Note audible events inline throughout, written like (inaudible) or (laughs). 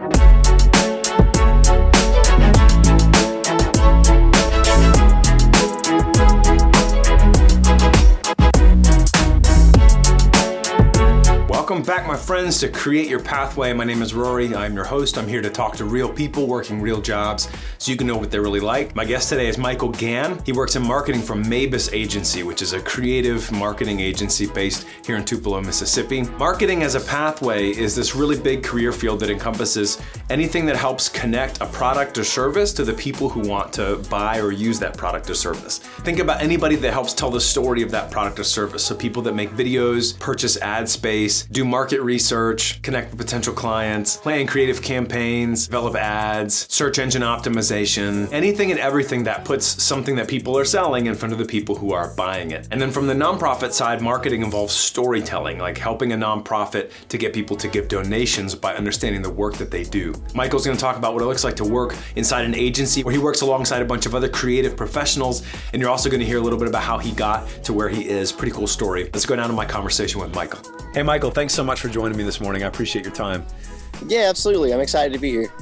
Welcome friends, to Create Your Pathway. My name is Rory. I'm your host. I'm here to talk to real people working real jobs so you can know what they're really like. My guest today is Michael Gann. He works in marketing from Mabus Agency, which is a creative marketing agency based here in Tupelo, Mississippi. Marketing as a pathway is this really big career field that encompasses anything that helps connect a product or service to the people who want to buy or use that product or service. Think about anybody that helps tell the story of that product or service. So, people that make videos, purchase ad space, do market research, connect with potential clients, plan creative campaigns, develop ads, search engine optimization, anything and everything that puts something that people are selling in front of the people who are buying it. And then from the nonprofit side, marketing involves storytelling, like helping a nonprofit to get people to give donations by understanding the work that they do. Michael's going to talk about what it looks like to work inside an agency where he works alongside a bunch of other creative professionals, and you're also going to hear a little bit about how he got to where he is. Pretty cool story. Let's go down to my conversation with Michael. Hey, Michael, thanks so much for joining me this morning. I appreciate your time. Yeah, absolutely. I'm excited to be here.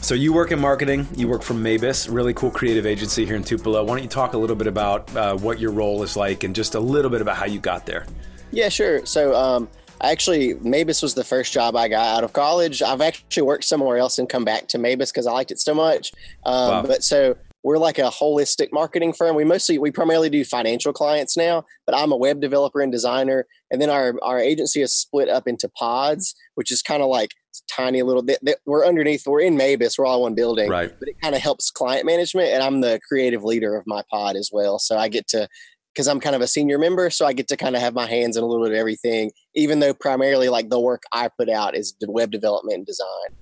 So you work in marketing. You work for Mabus, really cool creative agency here in Tupelo. Why don't you talk a little bit about uh, what your role is like and just a little bit about how you got there? Yeah, sure. So um, actually, Mabus was the first job I got out of college. I've actually worked somewhere else and come back to Mabus because I liked it so much. Um, wow. But so we're like a holistic marketing firm. We mostly, we primarily do financial clients now, but I'm a web developer and designer. And then our, our agency is split up into pods, which is kind of like tiny little, they, they, we're underneath, we're in Mabus, we're all one building, right. but it kind of helps client management. And I'm the creative leader of my pod as well. So I get to, because I'm kind of a senior member, so I get to kind of have my hands in a little bit of everything, even though primarily like the work I put out is web development and design.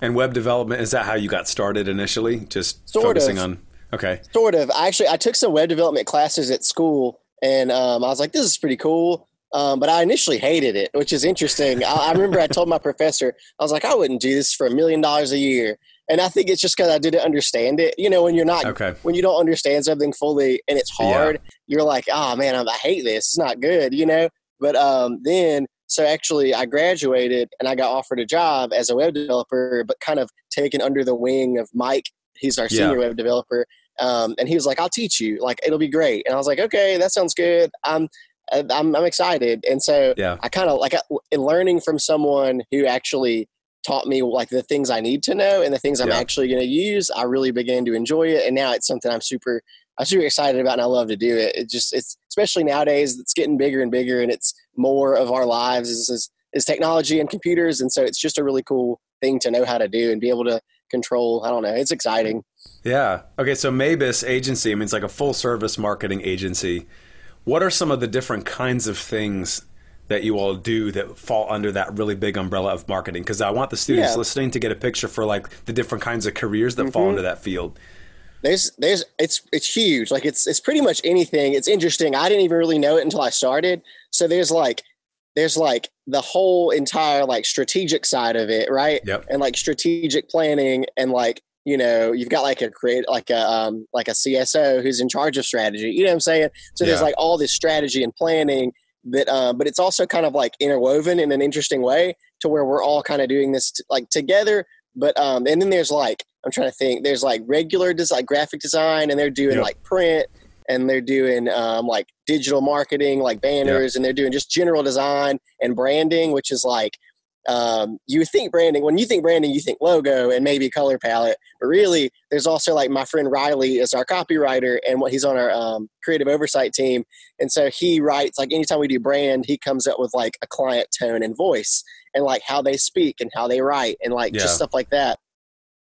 And web development is that how you got started initially? Just sort focusing of. on okay, sort of. I actually I took some web development classes at school, and um, I was like, this is pretty cool. Um, but I initially hated it, which is interesting. I, I remember I told my professor, I was like, I wouldn't do this for a million dollars a year. And I think it's just because I didn't understand it. You know, when you're not, okay. when you don't understand something fully and it's hard, yeah. you're like, oh man, I hate this. It's not good, you know? But um, then so actually, I graduated and I got offered a job as a web developer, but kind of taken under the wing of Mike. He's our senior yeah. web developer, um, and he was like, "I'll teach you. Like, it'll be great." And I was like, "Okay, that sounds good. I'm." I'm, I'm excited, and so yeah. I kind of like learning from someone who actually taught me like the things I need to know and the things I'm yeah. actually going to use. I really began to enjoy it, and now it's something I'm super I'm super excited about, and I love to do it. It just it's especially nowadays it's getting bigger and bigger, and it's more of our lives is, is, is technology and computers. And so it's just a really cool thing to know how to do and be able to control. I don't know. It's exciting. Yeah. Okay. So Mabus agency, I mean, it's like a full service marketing agency. What are some of the different kinds of things that you all do that fall under that really big umbrella of marketing? Because I want the students yeah. listening to get a picture for like the different kinds of careers that mm-hmm. fall into that field there's there's it's it's huge like it's it's pretty much anything it's interesting i didn't even really know it until i started so there's like there's like the whole entire like strategic side of it right yep. and like strategic planning and like you know you've got like a create like a um like a cso who's in charge of strategy you know what i'm saying so yeah. there's like all this strategy and planning that um but it's also kind of like interwoven in an interesting way to where we're all kind of doing this t- like together but um, and then there's like I'm trying to think. There's like regular design, like graphic design, and they're doing yep. like print, and they're doing um, like digital marketing, like banners, yep. and they're doing just general design and branding, which is like um, you think branding when you think branding you think logo and maybe color palette but really there's also like my friend riley is our copywriter and what he's on our um, creative oversight team and so he writes like anytime we do brand he comes up with like a client tone and voice and like how they speak and how they write and like yeah. just stuff like that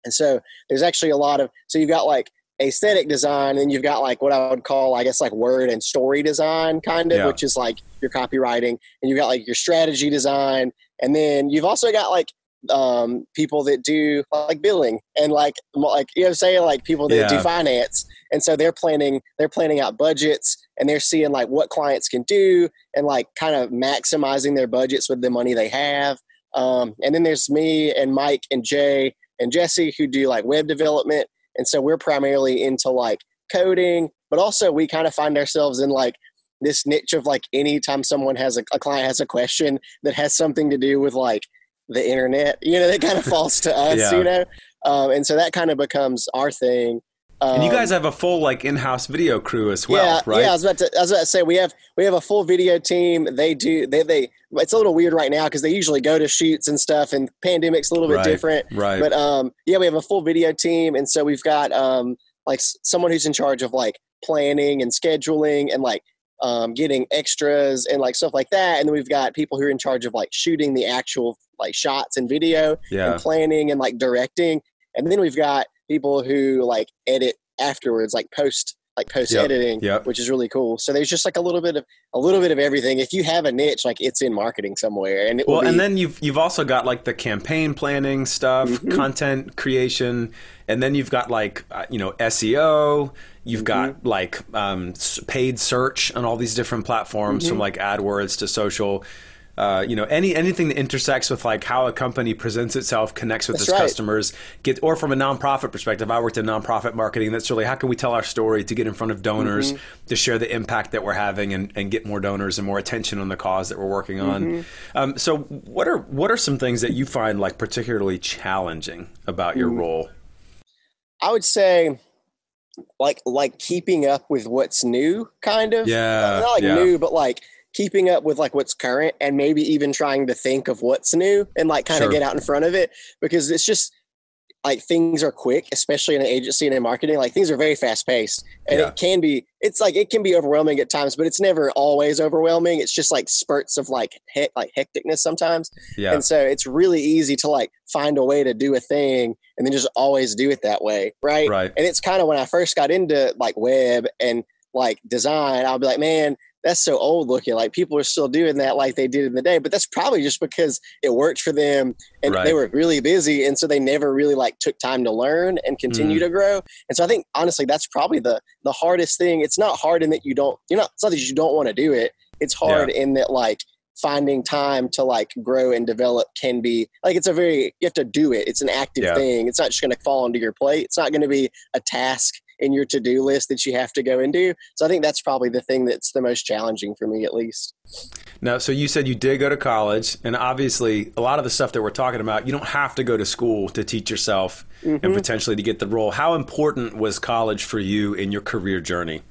and so there's actually a lot of so you've got like aesthetic design and you've got like what I would call I guess like word and story design kind of yeah. which is like your copywriting and you've got like your strategy design and then you've also got like um, people that do like billing and like like you know saying? Like people that yeah. do finance. And so they're planning they're planning out budgets and they're seeing like what clients can do and like kind of maximizing their budgets with the money they have. Um, and then there's me and mike and jay and jesse who do like web development. And so we're primarily into like coding, but also we kind of find ourselves in like this niche of like anytime someone has a, a client has a question that has something to do with like the internet. You know, that kind of (laughs) falls to us. yeah. You know, um, and so that kind of becomes our thing. Um, and you guys um, have a full like in-house video crew as well, yeah, right? Yeah, I was about to. I was about to say we have we have a full video team. They do they they. It's a little weird right now because they usually go to shoots and stuff, and pandemic's a little bit right, different, right? But um, yeah, we have a full video team, and so we've got um like someone who's in charge of like planning and scheduling and like um, getting extras and like stuff like that. And then we've got people who are in charge of like shooting the actual like shots and video yeah. and planning and like directing. And then we've got people who like edit afterwards, like post like post editing, yep. yep. which is really cool. So there's just like a little bit of a little bit of everything. If you have a niche, like it's in marketing somewhere, and well, be, and then you've you've also got like the campaign planning stuff, mm-hmm. content creation, and then you've got like uh, you know SEO. You've mm-hmm. got like um, paid search on all these different platforms, mm-hmm. from like AdWords to social. Uh, you know any anything that intersects with like how a company presents itself connects with that's its right. customers get or from a nonprofit perspective i worked in nonprofit marketing that's really how can we tell our story to get in front of donors mm-hmm. to share the impact that we're having and, and get more donors and more attention on the cause that we're working on mm-hmm. um, so what are what are some things that you find like particularly challenging about your mm. role i would say like like keeping up with what's new kind of yeah not like yeah. new but like keeping up with like what's current and maybe even trying to think of what's new and like kind of get out in front of it because it's just like things are quick, especially in an agency and in marketing. Like things are very fast paced, and yeah. it can be. It's like it can be overwhelming at times, but it's never always overwhelming. It's just like spurts of like he- like hecticness sometimes. Yeah. And so it's really easy to like find a way to do a thing and then just always do it that way, right? Right. And it's kind of when I first got into like web and like design, I'll be like, man, that's so old looking. Like people are still doing that like they did in the day, but that's probably just because it worked for them and right. they were really busy. And so they never really like took time to learn and continue mm. to grow. And so I think honestly, that's probably the, the hardest thing. It's not hard in that you don't, you're not, it's not that you don't want to do it. It's hard yeah. in that like finding time to like grow and develop can be like, it's a very, you have to do it. It's an active yeah. thing. It's not just going to fall onto your plate. It's not going to be a task in your to-do list that you have to go and do. So I think that's probably the thing that's the most challenging for me at least. Now, so you said you did go to college, and obviously, a lot of the stuff that we're talking about, you don't have to go to school to teach yourself mm-hmm. and potentially to get the role. How important was college for you in your career journey?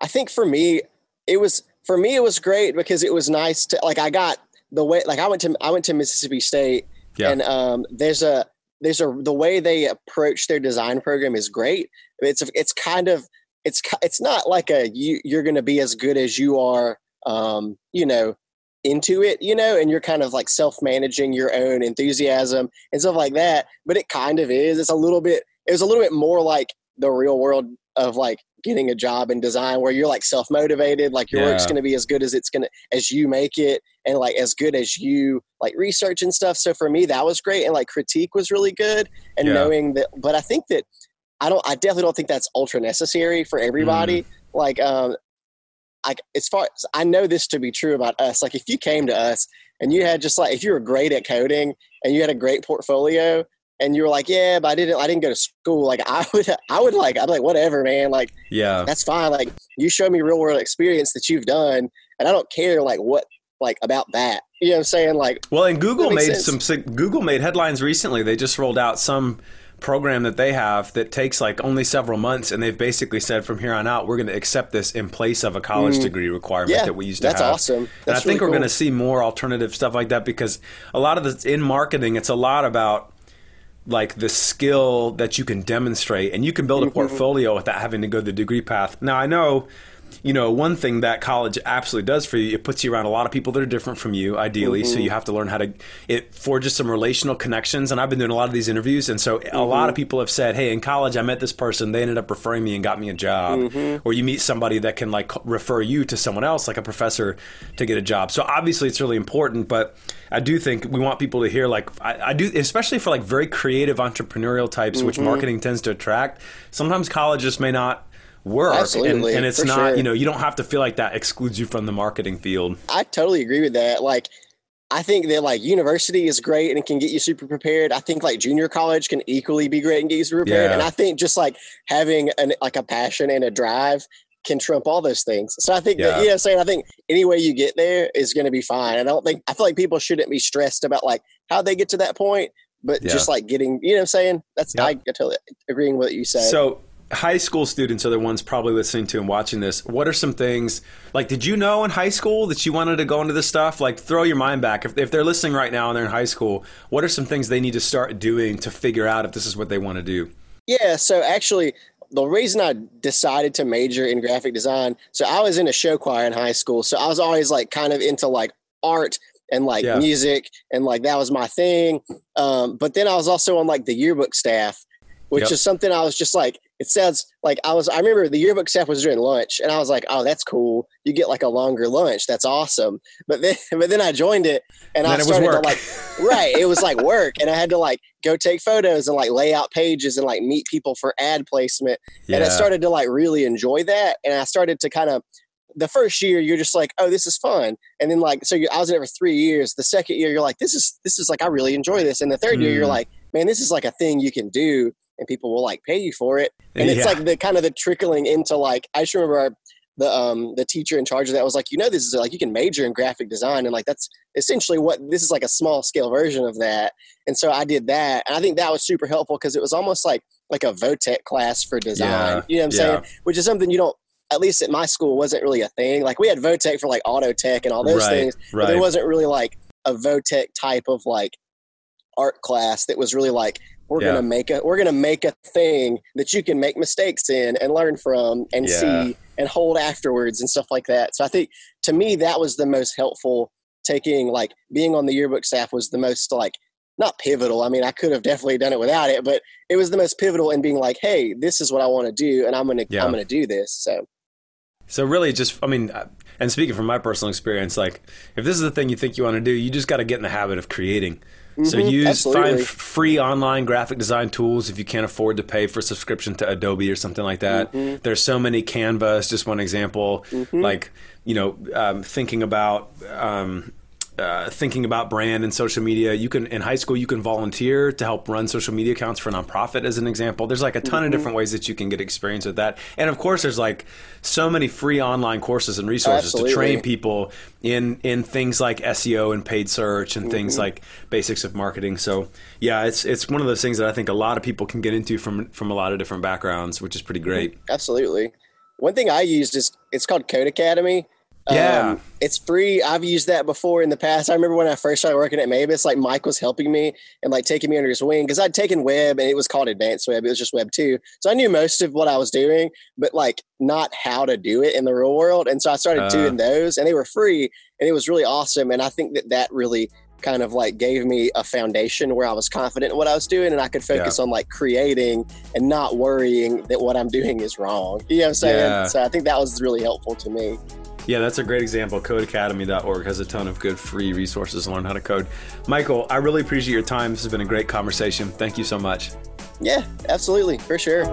I think for me, it was for me it was great because it was nice to like I got the way like I went to I went to Mississippi State, yeah. and um, there's a there's a the way they approach their design program is great. It's it's kind of it's it's not like a you you're going to be as good as you are um, you know into it you know and you're kind of like self-managing your own enthusiasm and stuff like that but it kind of is it's a little bit it was a little bit more like the real world of like getting a job in design where you're like self-motivated like your yeah. work's going to be as good as it's going to as you make it and like as good as you like research and stuff so for me that was great and like critique was really good and yeah. knowing that but i think that i don't i definitely don't think that's ultra necessary for everybody mm. like um like as far as i know this to be true about us like if you came to us and you had just like if you were great at coding and you had a great portfolio and you were like, yeah, but I didn't, I didn't go to school. Like I would, I would like, I'm like, whatever, man. Like, yeah, that's fine. Like you show me real world experience that you've done, and I don't care like what, like about that. You know what I'm saying? Like, well, and Google made sense. some, Google made headlines recently. They just rolled out some program that they have that takes like only several months and they've basically said from here on out we're going to accept this in place of a college mm. degree requirement yeah, that we used to that's have. That's awesome. That's and I really think we're cool. going to see more alternative stuff like that because a lot of the in marketing it's a lot about like the skill that you can demonstrate and you can build a mm-hmm. portfolio without having to go the degree path. Now I know you know, one thing that college absolutely does for you, it puts you around a lot of people that are different from you, ideally. Mm-hmm. So you have to learn how to it forges some relational connections. And I've been doing a lot of these interviews, and so mm-hmm. a lot of people have said, "Hey, in college, I met this person. They ended up referring me and got me a job." Mm-hmm. Or you meet somebody that can like refer you to someone else, like a professor, to get a job. So obviously, it's really important, but. I do think we want people to hear like I, I do, especially for like very creative entrepreneurial types, which Mm-hmm. marketing tends to attract. Sometimes colleges may not work and, and it's not sure. you know you don't have to feel like that excludes you from the marketing field I totally agree with that. Like, I think that like university is great and it can get you super prepared. I think like junior college can equally be great and get you super prepared. Yeah. And I think just like having an like a passion and a drive can trump all those things. So I think yeah. that, you know, saying I think any way you get there is going to be fine. I don't think I feel like people shouldn't be stressed about like how they get to that point, but yeah. just like getting, you know, what I'm saying that's yep. I totally agreeing with what you said. So high school students are the ones probably listening to and watching this. What are some things like? Did you know in high school that you wanted to go into this stuff? Like, throw your mind back. If, if they're listening right now and they're in high school, what are some things they need to start doing to figure out if this is what they want to do? Yeah. So actually, the reason I decided to major in graphic design, so I was in a show choir in high school. So I was always like kind of into like art and like yeah. music and like that was my thing. Um, but then I was also on like the yearbook staff, which yep. is something I was just like, it says like I was I remember the yearbook staff was doing lunch and I was like, oh, that's cool. You get like a longer lunch. That's awesome. But then (laughs) but then I joined it and, and I started to like (laughs) right. It was like work and I had to like go take photos and like lay out pages and like meet people for ad placement. Yeah. And I started to like really enjoy that. And I started to kind of the first year you're just like, oh, this is fun, and then like so I was there for three years. The second year you're like, this is this is like I really enjoy this, and the third mm. year you're mm. like, man, this is like a thing you can do and people will like pay you for it. And it's like the kind of the trickling into like I just remember our, the um the teacher in charge of that was like, you know, this is like you can major in graphic design and like that's essentially what this is like a small scale version of that. And so I did that, and I think that was super helpful because it was almost like like a Votech class for design. Yeah. You know what I'm yeah. saying? Which is something you don't at least at my school wasn't really a thing. Like we had Votech for like auto tech and all those right, things, right. but there wasn't really like a Votech type of like art class that was really like we're yeah. gonna make a we're gonna make a thing that you can make mistakes in and learn from and yeah. see and hold afterwards and stuff like that. So I think to me that was the most helpful. Taking like being on the yearbook staff was the most like not pivotal. I mean, I could have definitely done it without it, but it was the most pivotal in being like, hey, this is what I want to do, and I'm gonna yeah. I'm gonna do this. So. So really, just I mean, and speaking from my personal experience, like if this is the thing you think you want to do, you just got to get in the habit of creating. Mm-hmm, so use absolutely. find free online graphic design tools if you can't afford to pay for subscription to Adobe or something like that. Mm-hmm. There's so many Canva. Is just one example. Mm-hmm. Like you know, um, thinking about um, uh, thinking about brand and social media. You can in high school you can volunteer to help run social media accounts for a nonprofit as an example. There's like a ton mm-hmm. of different ways that you can get experience with that. And of course there's like so many free online courses and resources Absolutely. to train people in in things like SEO and paid search and mm-hmm. things like basics of marketing. So yeah, it's it's one of those things that I think a lot of people can get into from from a lot of different backgrounds, which is pretty great. Absolutely. One thing I used is it's called Codecademy yeah. Um, it's free. I've used that before in the past. I remember when I first started working at Mabus, like Mike was helping me and like taking me under his wing because I'd taken web and it was called advanced web. It was just web two. So I knew most of what I was doing, but like not how to do it in the real world. And so I started uh, doing those and they were free and it was really awesome. And I think that that really kind of like gave me a foundation where I was confident in what I was doing and I could focus yeah. on like creating and not worrying that what I'm doing is wrong. You know what I'm saying? Yeah. So I think that was really helpful to me. Yeah, that's a great example. Codecademy.org has a ton of good free resources to learn how to code. Michael, I really appreciate your time. This has been a great conversation. Thank you so much. Yeah, absolutely, for sure.